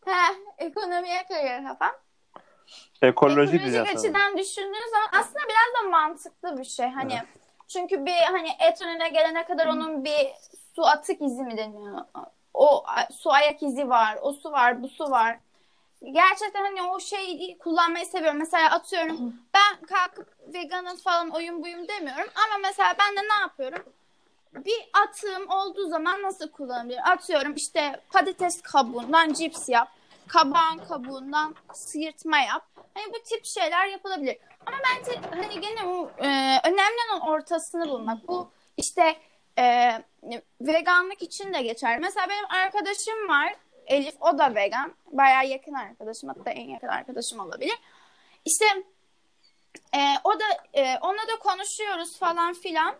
Ha, ekonomiye kayıyor kafam. Ekolojik Ekolojik diyeceğim sana. açıdan düşündüğün zaman aslında biraz da mantıklı bir şey. Hani çünkü bir hani et önüne gelene kadar onun bir su atık izi mi deniyor? O su ayak izi var, o su var, bu su var. Gerçekten hani o şeyi kullanmayı seviyorum. Mesela atıyorum ben kalkıp veganım falan oyun buyum demiyorum. Ama mesela ben de ne yapıyorum? Bir atığım olduğu zaman nasıl kullanabilirim? Atıyorum işte patates kabuğundan cips yap. Kabağın kabuğundan sıyırtma yap. Hani bu tip şeyler yapılabilir. Ama bence hani gene bu, e, önemli olan ortasını bulmak. Bu işte e, veganlık için de geçer. Mesela benim arkadaşım var. Elif o da vegan. Bayağı yakın arkadaşım. Hatta en yakın arkadaşım olabilir. İşte e, o da e, onunla da konuşuyoruz falan filan.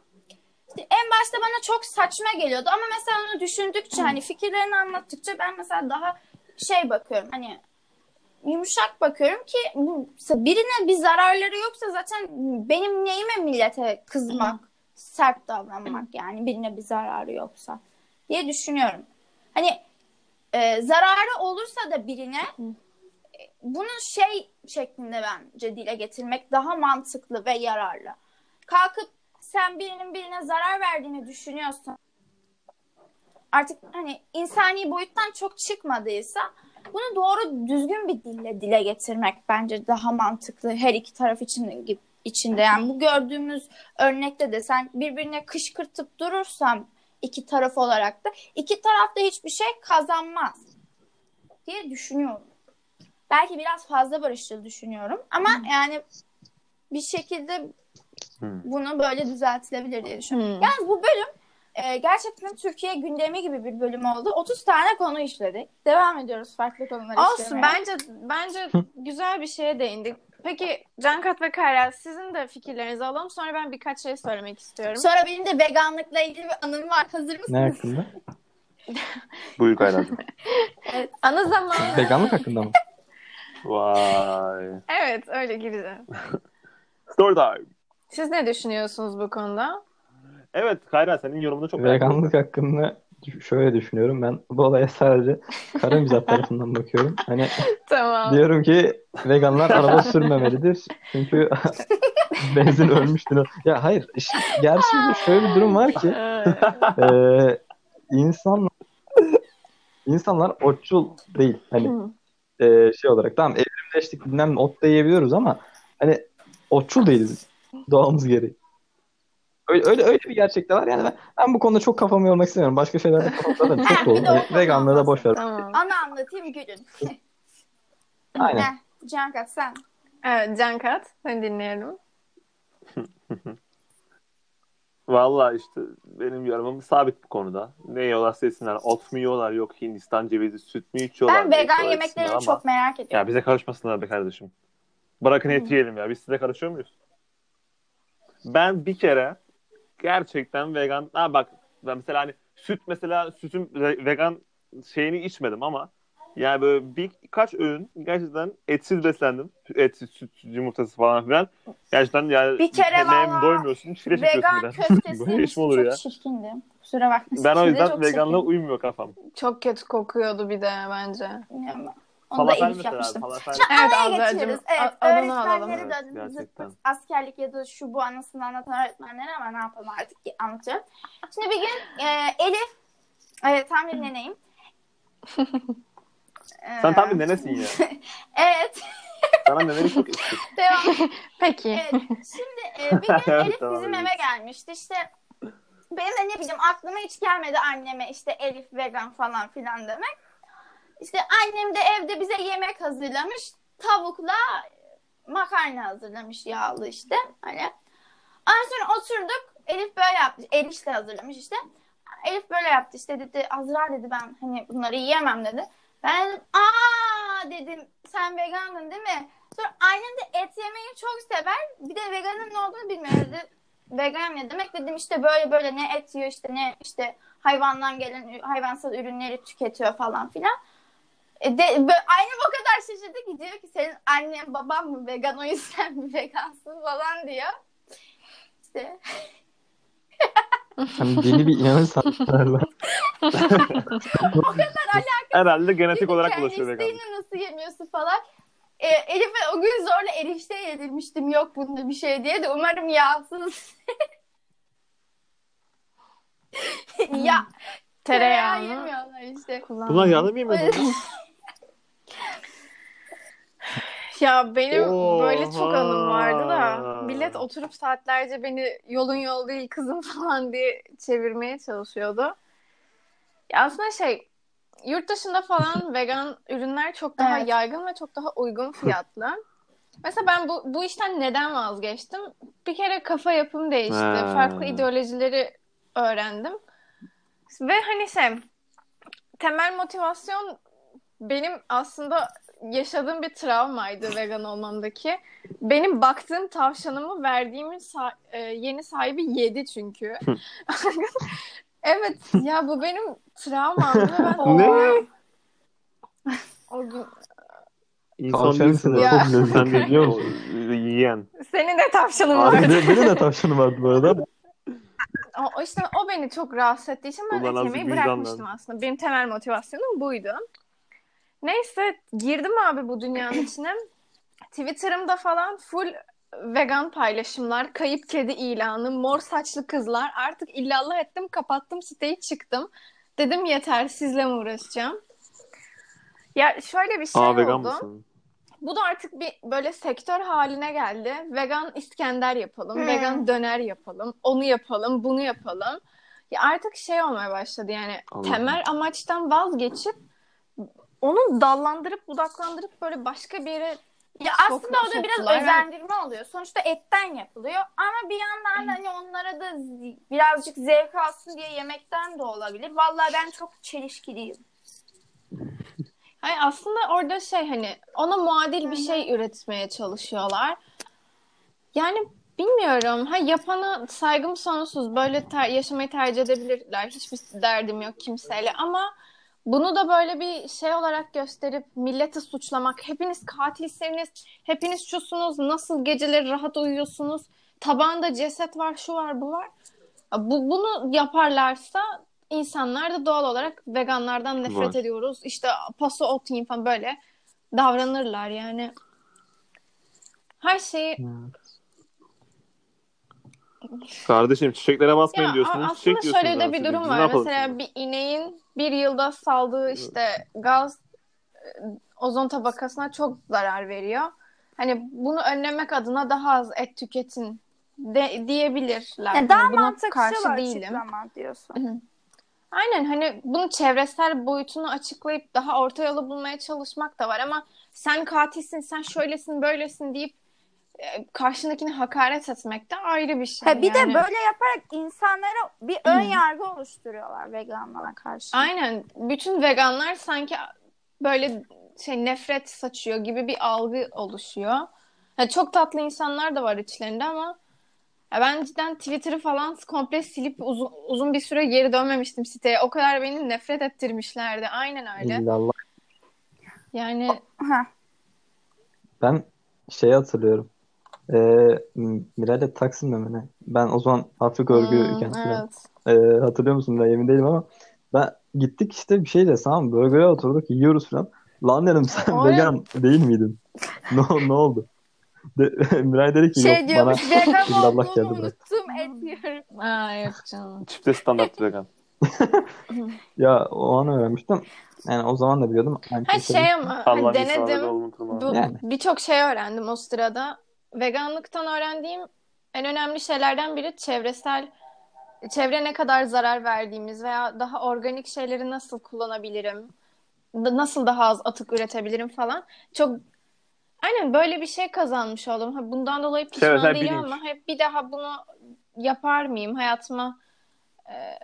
İşte en başta bana çok saçma geliyordu ama mesela onu düşündükçe hani fikirlerini anlattıkça ben mesela daha şey bakıyorum hani yumuşak bakıyorum ki bu- birine bir zararları yoksa zaten benim neyime millete kızmak, sert davranmak yani birine bir zararı yoksa diye düşünüyorum. Hani e, zararı olursa da birine bunu şey şeklinde bence dile getirmek daha mantıklı ve yararlı. Kalkıp sen birinin birine zarar verdiğini düşünüyorsan artık hani insani boyuttan çok çıkmadıysa bunu doğru düzgün bir dille dile getirmek bence daha mantıklı her iki taraf için içinde. Yani bu gördüğümüz örnekte de sen birbirine kışkırtıp durursan iki taraf olarak da iki taraf da hiçbir şey kazanmaz diye düşünüyorum. belki biraz fazla barışçıl düşünüyorum. Ama yani bir şekilde Hmm. bunu böyle düzeltilebilir diye düşünüyorum. Hmm. Yalnız bu bölüm e, gerçekten Türkiye gündemi gibi bir bölüm oldu. 30 tane konu işledik. Devam ediyoruz farklı konular Olsun işlemeye. bence bence güzel bir şeye değindik. Peki Cankat ve Kayra sizin de fikirlerinizi alalım. Sonra ben birkaç şey söylemek istiyorum. Sonra benim de veganlıkla ilgili bir anım var. Hazır mısınız? Ne hakkında? Buyur Kayra'cığım. Ana zaman. Veganlık hakkında mı? Vay. evet öyle gireceğim. Story time. Siz ne düşünüyorsunuz bu konuda? Evet Kayra senin yorumunu çok. Veganlık hakkında şöyle düşünüyorum. Ben bu olaya sadece kara mizah tarafından bakıyorum. Hani Tamam. diyorum ki veganlar araba sürmemelidir. Çünkü benzin ölmüştür. Ya hayır. işte gerçekten şöyle bir durum var ki e, insan insanlar otçul değil. Hani e, şey olarak tamam evrimleştik bilmem ot da yiyebiliyoruz ama hani otçul değiliz doğamız gereği. Öyle, öyle, öyle bir gerçek de var. Yani ben, ben bu konuda çok kafamı yormak istemiyorum. Başka şeylerde kafam zaten çok dolu. Veganlığı da boş ver. tamam. Ana anlatayım gülün. Aynen. Heh, Cankat sen. Evet Cankat. Seni dinleyelim. Valla işte benim yorumum sabit bu konuda. Ne yiyorlar yesinler. Ot mu yiyorlar yok Hindistan cevizi süt mü içiyorlar? Ben vegan yemeklerini etsinler çok merak ediyorum. Ya bize karışmasınlar be kardeşim. Bırakın et yiyelim ya. Biz size karışıyor muyuz? Ben bir kere gerçekten vegan... Ha bak mesela hani süt mesela sütün vegan şeyini içmedim ama yani böyle birkaç öğün gerçekten etsiz beslendim. Etsiz süt, yumurtası falan filan. Gerçekten yani Bir kere yemeğe valla çileş yapıyorsun Vegan köftesi iş olur çok ya? çirkindi. Kusura bakma. Ben o yüzden veganlığa çirkin. uymuyor kafam. Çok kötü kokuyordu bir de bence. Bilmiyorum. Onu da Falafel Elif mesela. yapmıştım. Falafel. Evet Araya Azra'cığım. geçiyoruz. Evet, öğretmenlere Evet, pırt askerlik ya da şu bu anısını anlatan öğretmenlere ama ne yapalım artık ki anlatıyorum. Şimdi bir gün e, Elif, evet tam bir neneyim. Sen tam bir nenesin ya. Evet, Sana neneni çok. Peki. devam. Evet, şimdi e, bir gün Elif Tamam, bizim evet. eve gelmişti. İşte benim de ne bileyim aklıma hiç gelmedi anneme işte Elif vegan falan filan demek. İşte annem de evde bize yemek hazırlamış. Tavukla makarna hazırlamış yağlı işte. Hani. Ondan sonra oturduk. Elif böyle yaptı. Elif de hazırlamış işte. Elif böyle yaptı işte dedi Azra dedi ben hani bunları yiyemem dedi. Ben aa dedim sen vegandın değil mi? Sonra annem de et yemeyi çok sever. Bir de veganın ne olduğunu bilmiyor dedi. Vegan ne demek dedim işte böyle böyle ne et yiyor işte ne işte hayvandan gelen hayvansal ürünleri tüketiyor falan filan. E de, annem o kadar şaşırdı ki diyor ki senin annen baban mı vegan o yüzden mi vegansın falan diyor. İşte Hani deli bir inanış sanatlarla. Herhalde genetik olarak bulaşıyor erişteyle nasıl yemiyorsun falan. E, Elif'e o gün zorla erişte yedirmiştim yok bunda bir şey diye de umarım yağsız. ya tereyağı yemiyorlar işte. kullan. Bunlar yağlı mı yemiyor? Ya benim Oha. böyle çok anım vardı da millet oturup saatlerce beni yolun yol değil kızım falan diye çevirmeye çalışıyordu. Ya aslında şey yurt dışında falan vegan ürünler çok daha Evet. yaygın ve çok daha uygun fiyatlı. Mesela ben bu, bu işten neden vazgeçtim? Bir kere kafa yapım değişti. Ha. Farklı ideolojileri öğrendim. Ve hani şey temel motivasyon benim aslında yaşadığım bir travmaydı vegan olmamdaki. Benim baktığım tavşanımı verdiğimin sa- e, yeni sahibi yedi çünkü. evet ya bu benim travmamdı. Ben Ne? o gün İnsan değilsin. Ya. Biliyor musun? Yiyen. senin de tavşanın vardı. benim, benim de tavşanım vardı bu arada. O, işte o beni çok rahatsız ettiği için ben Ulan et yemeyi bırakmıştım aslında. Benim temel motivasyonum buydu. Neyse girdim abi bu dünyanın içine. Twitter'ımda falan full vegan paylaşımlar, kayıp kedi ilanı, mor saçlı kızlar. Artık illallah ettim, kapattım siteyi, çıktım. Dedim yeter, sizle mi uğraşacağım? Ya şöyle bir şey Aa vegan oldu. mısın? Bu da artık bir böyle sektör haline geldi. Vegan İskender yapalım, Hmm. vegan döner yapalım, onu yapalım, bunu yapalım. Ya artık şey olmaya başladı yani Anladım. temel amaçtan vazgeçip onu dallandırıp budaklandırıp böyle başka bir yere Ya aslında o da biraz soktular. özendirme oluyor. Sonuçta etten yapılıyor. Ama bir yandan da hani onlara da birazcık zevk alsın diye yemekten de olabilir. Vallahi ben çok çelişkiliyim. Hayır, aslında orada şey hani ona muadil bir şey üretmeye çalışıyorlar. Yani bilmiyorum. Ha yapana saygım sonsuz. Böyle ter- yaşamayı tercih edebilirler. Hiçbir derdim yok kimseyle ama bunu da böyle bir şey olarak gösterip milleti suçlamak. Hepiniz katilseniz, hepiniz şusunuz, nasıl geceleri rahat uyuyorsunuz, tabağında ceset var, şu var, bu var. Bu, bunu yaparlarsa insanlar da doğal olarak veganlardan nefret Var. ediyoruz. İşte paso ot yiyin falan böyle davranırlar yani. Her şeyi Kardeşim çiçeklere basmayın Ya, diyorsunuz. a- çiçek aslında şöyle diyorsunuz de bir durum var. Mesela şimdi? bir ineğin bir yılda saldığı işte gaz e, ozon tabakasına çok zarar veriyor. Hani bunu önlemek adına daha az et tüketin de, diyebilirler. Yani daha buna mantıklı karşı değilim. açıklama diyorsun. Aynen hani bunun çevresel boyutunu açıklayıp daha orta yolu bulmaya çalışmak da var ama sen katilsin, sen şöylesin, böylesin deyip karşındakini hakaret etmek de ayrı bir şey. Ha, bir yani. de böyle yaparak insanlara bir ön yargı oluşturuyorlar veganlara karşı. Aynen. Bütün veganlar sanki böyle şey nefret saçıyor gibi bir algı oluşuyor. Ya çok tatlı insanlar da var içlerinde ama ya ben cidden Twitter'ı falan komple silip uzun, uzun bir süre geri dönmemiştim siteye. O kadar beni nefret ettirmişlerdi. Aynen öyle. İllallah. Yani Ha. Ben şey hatırlıyorum. Ee, Mirayla Taksim'de mi ne? Ben o zaman Afrika örgüyken hmm, falan. evet. Ee, hatırlıyor musun? Ben emin değilim ama ben gittik işte bir şey de tamam mı? Burger'e oturduk yiyoruz falan. Lan dedim sen Oy. vegan değil miydin? Ne, ne oldu? De, Miray dedi ki Şey yok bana diyormuş vegan illallah olduğumu geldi bırak. unuttum et yiyorum. Aa, yok canım. Çifte standart vegan. Ya o an öğrenmiştim. Yani o zaman da biliyordum. Ha şey ama hani denedim. Bu, Yani. Birçok şey öğrendim o sırada. Veganlıktan öğrendiğim en önemli şeylerden biri çevresel, çevre ne kadar zarar verdiğimiz veya daha organik şeyleri nasıl kullanabilirim, nasıl daha az atık üretebilirim falan. Çok aynen böyle bir şey kazanmış oldum. Ha, Bundan dolayı pişman Çevresel değilim bilinç. ama hep bir daha bunu yapar mıyım hayatıma e,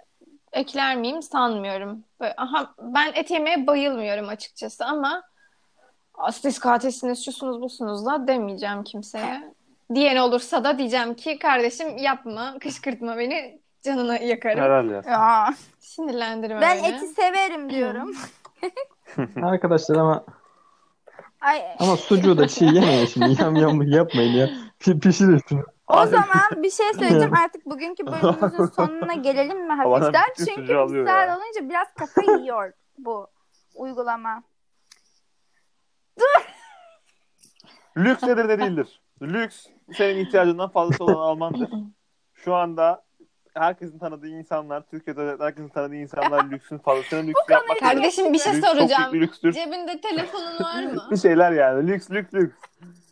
ekler miyim sanmıyorum. Böyle, aha, ben et yemeye bayılmıyorum açıkçası ama "Aa, siz katilsiniz, şusunuz, busunuz da demeyeceğim kimseye. Diyen olursa da diyeceğim ki kardeşim yapma, kışkırtma beni, canını yakarım. Herhalde ya. Sinirlendirme Ben beni. eti severim diyorum. Arkadaşlar ama Ay, ama sucuğu da çiğ yemeyin şimdi. Yam yamlık yapmayın ya. Pi- Pişirin şunu. o zaman bir şey söyleyeceğim. Artık bugünkü bölümümüzün sonuna gelelim mi hafiften? Çünkü ya. olunca biraz kafa yiyor bu uygulama. Lüks nedir ne değildir? Lüks senin ihtiyacından fazlası olan almandır. Şu anda herkesin tanıdığı insanlar, Türkiye'de herkesin tanıdığı insanlar lüksün fazlasını lüks yapmak. Kardeşim bir şey Lüks soracağım. lükstür. Cebinde telefonun var mı? Bir şeyler yani. Lüks lüks lüks.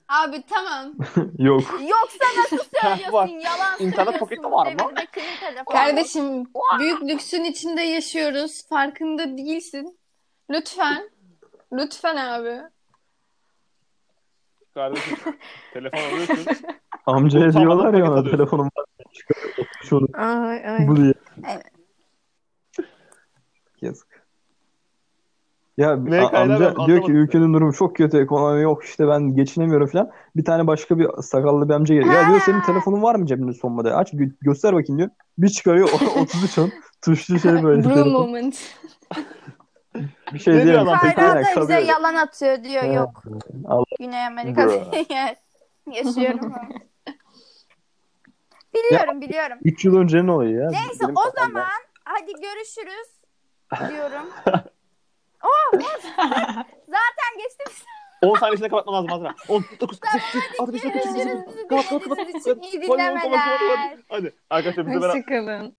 Abi tamam. Yok. Yoksa nasıl söylüyorsun? Var. Yalan İnternet paketi var mı? Kardeşim büyük lüksün içinde yaşıyoruz. Farkında değilsin. Lütfen. Lütfen abi. Kardeşim telefon alıyorsun. Amcaya diyorlar ya ona telefonum var. Çıkarıyor şunu Ay ay. bu diye. Evet. Yazık. Ya ben amca diyor ki ülkenin durumu çok kötü ekonomi yok işte ben geçinemiyorum falan. Bir tane başka bir sakallı bir amca geliyor. Ya diyor senin telefonun var mı cebinde son model? Aç gö- göster bakayım diyor. Bir çıkarıyor o- 33 on. Tuşlu şey böyle. Blue moment. Bir şey Ne diyor diyemem. Kayra da bize yalan atıyor diyor. Evet. Yok. Allah. Güney Amerika'da yaşıyorum. biliyorum biliyorum. 3 yıl öncenin olayı ya. Neyse Benim o zaman hadi görüşürüz diyorum. Oh, Zaten geçtim. 10 saniye içinde kapatmam lazım Azra. 10, 9, 8, 6, 5, 4, 3, 2, 1. Görüşürüz. Kapat kapat kapat. İyi dinlemeler. Hadi arkadaşlar bize beraber Hoşçakalın.